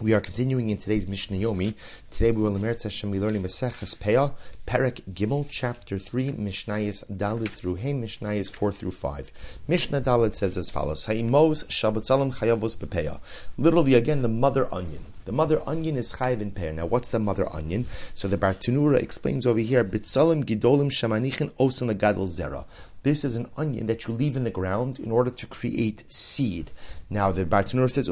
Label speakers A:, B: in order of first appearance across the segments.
A: We are continuing in today's Mishnah Yomi. Today we will learn Hashem. We learning Maseches Peah, Perek Gimel, chapter three, Mishnayis Dalit through Hein, Mishnayis four through five. Mishnah Dalit says as follows: Haimos Shabbatzalim Chayavos Bepeah. Literally, again, the mother onion. The mother onion is chayiv in peah. Now, what's the mother onion? So the Bartanura explains over here: Bitzalim Gidolim Shamanichin Osan Gadol Zera. This is an onion that you leave in the ground in order to create seed. Now the Bartanur says,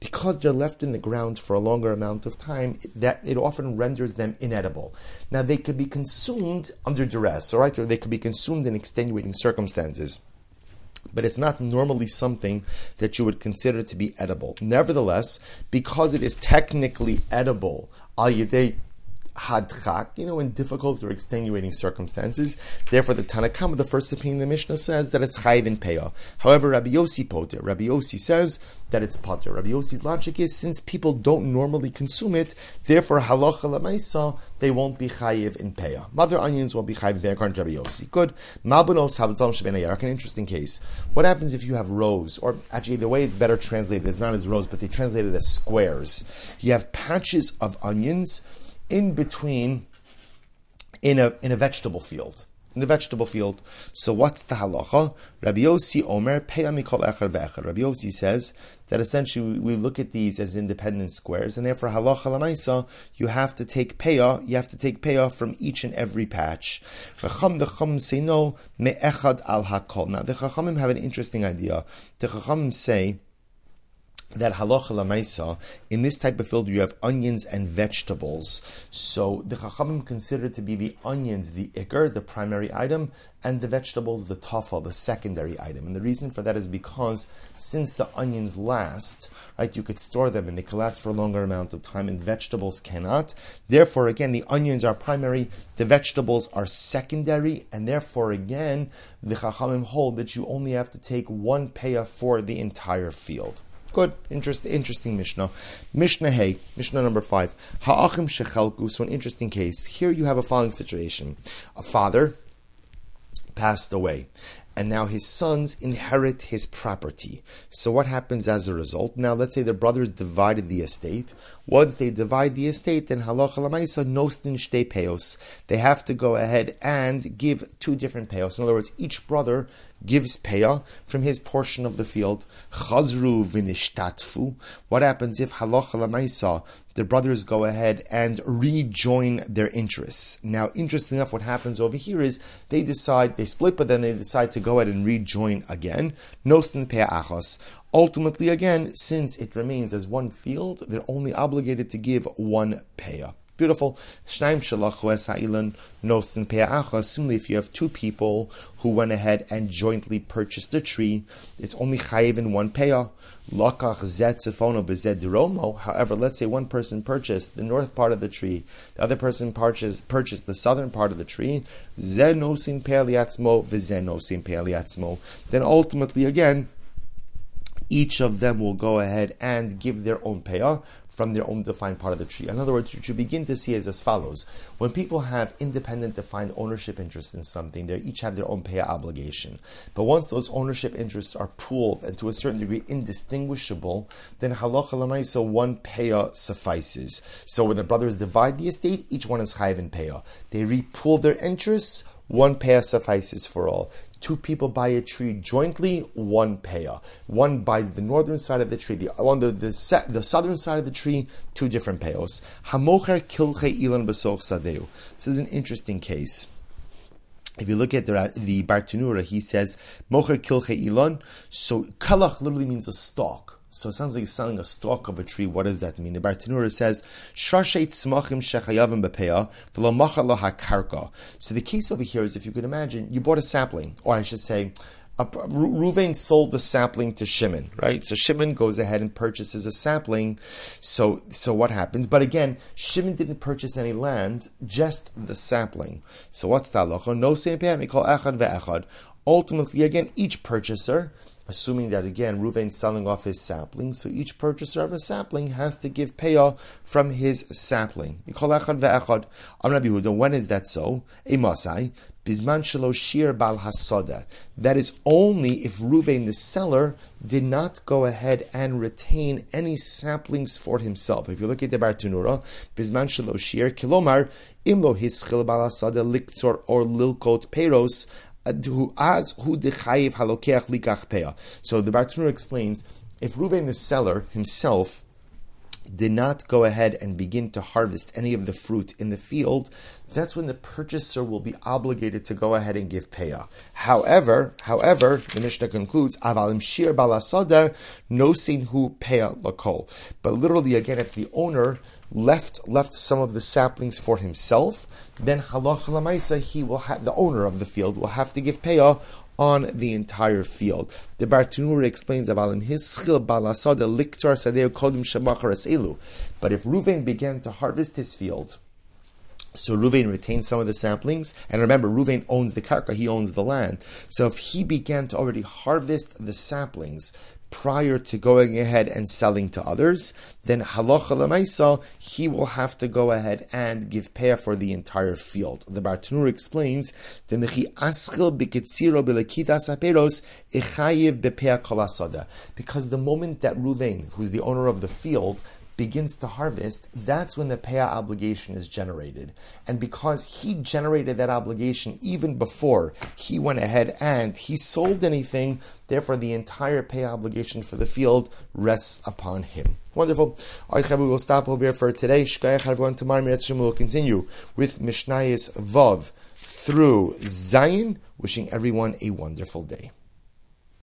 A: Because they're left in the ground for a longer amount of time, that it often renders them inedible. Now they could be consumed under duress, all right, or they could be consumed in extenuating circumstances but it's not normally something that you would consider to be edible. Nevertheless, because it is technically edible, hadchak, you know, in difficult or extenuating circumstances. Therefore, the Tanakama, the first opinion the Mishnah says that it's chayiv in peah. However, Rabbi Yossi poter, Rabbi Yossi says that it's poter. Rabbi Yossi's logic is since people don't normally consume it, therefore halacha lemaisa they won't be chayiv in peah. Mother onions won't be chayiv in peah according to Rabbi Yossi. Good. Malbanos habatzal sheben An interesting case. What happens if you have rows, or actually the way it's better translated is not as rows, but they translate it as squares. You have patches of onions in between in a in a vegetable field. In the vegetable field. So what's the halacha? Rabbi Yossi Omer mikol echad ve'echad. Rabbi Yossi says that essentially we look at these as independent squares, and therefore halacha lamaisa you have to take peah, you have to take peah from each and every patch. The chum say no me'echad al hakol. Now the chachamim have an interesting idea. The chachamim say that halacha lamaisa in this type of field you have onions and vegetables. So the chachamim consider to be the onions the ikr, the primary item, and the vegetables the tafel, the secondary item. And the reason for that is because since the onions last, right, you could store them and they can last for a longer amount of time, and vegetables cannot. Therefore, again, the onions are primary, the vegetables are secondary, and therefore, again, the chachamim hold that you only have to take one payah for the entire field. Good, interest, interesting Mishnah. Mishnah Hey, Mishnah number five. Ha'achim shechelku. So an interesting case. Here you have a following situation: a father passed away, and now his sons inherit his property. So what happens as a result? Now let's say the brothers divided the estate. Once they divide the estate, then halacha lamaisa nostin shte peos. They have to go ahead and give two different peos. In other words, each brother gives peah from his portion of the field. Chazru vinishtatfu. What happens if halacha lamaisa the brothers go ahead and rejoin their interests? Now, interesting enough, what happens over here is they decide they split, but then they decide to go ahead and rejoin again. Nostin peah achos. Ultimately, again, since it remains as one field, they're only obligated to give one peah. Beautiful. Similarly, if you have two people who went ahead and jointly purchased a tree, it's only chayiv in one peah. However, let's say one person purchased the north part of the tree, the other person purchased, purchased the southern part of the tree. Then ultimately, again, each of them will go ahead and give their own payah from their own defined part of the tree. In other words, what you begin to see is as follows. When people have independent defined ownership interest in something, they each have their own payah obligation. But once those ownership interests are pooled and to a certain degree indistinguishable, then halacha lamaisa one payah suffices. So when the brothers divide the estate, each one is chayiv in payah. They repool their interests, one payah suffices for all. Two people buy a tree jointly, one payah. One buys the northern side of the tree, the on the, the, the southern side of the tree, two different payos. Hamocher kilche ilan besoch sadeu. This is an interesting case. If you look at the, the Bartanura, he says, Mocher kilche ilan. So kalach literally means a stalk. So it sounds like he's selling a stalk of a tree. What does that mean? The Bartanura says, Shashet smachim shechayavim bepeah, karka. So the case over here is if you could imagine, you bought a sapling, or I should say, Ruvain sold the sapling to Shimon, right? So Shimon goes ahead and purchases a sapling. So, so what happens? But again, Shimon didn't purchase any land, just the sapling. So what's the halacha? No same call echad ve'echad. Ultimately, again, each purchaser assuming that again Ruvain's selling off his sapling, so each purchaser of a sapling has to give payah from his sapling. When is that so? A masai Bisman shir bal hasoda. That is only if Ruvain the seller did not go ahead and retain any saplings for himself. If you look at the Bartunura, Bisman shir kilomar imlo hischil bal hasada liktzor or lilkot peros Uh, halokeach likach peah. So the Bartunura explains if Ruvain the seller himself did not go ahead and begin to harvest any of the fruit in the field, that's when the purchaser will be obligated to go ahead and give payah. However, however, the Mishnah concludes, avalim shir balasada no hu payah lakol. But literally, again, if the owner left left some of the saplings for himself, then halach lamaisa he will have the owner of the field will have to give payah on the entire field. The Bartanura explains about in his schil balasada liktar sadeu kodim shemacharas elu. But if Reuven began to harvest his field, so Ruvain retained some of the samplings, and remember, Ruvain owns the karka; he owns the land. So if he began to already harvest the saplings prior to going ahead and selling to others, then halacha lemaisa, he will have to go ahead and give payah for the entire field. The Bartanur explains, the mechi aschil bikitziro bilekitas aperos echayiv bepeah kolasada. Because the moment that Ruvain, who's the owner of the field, begins to harvest, that's when the payah obligation is generated. And because he generated that obligation even before he went ahead and he sold anything, therefore the entire pay obligation for the field rests upon him. Wonderful. All right, we will stop over here for today. Shkayach everyone. Tomorrow, we will continue with Mishnayis Vav through Zayin. Wishing everyone a wonderful day.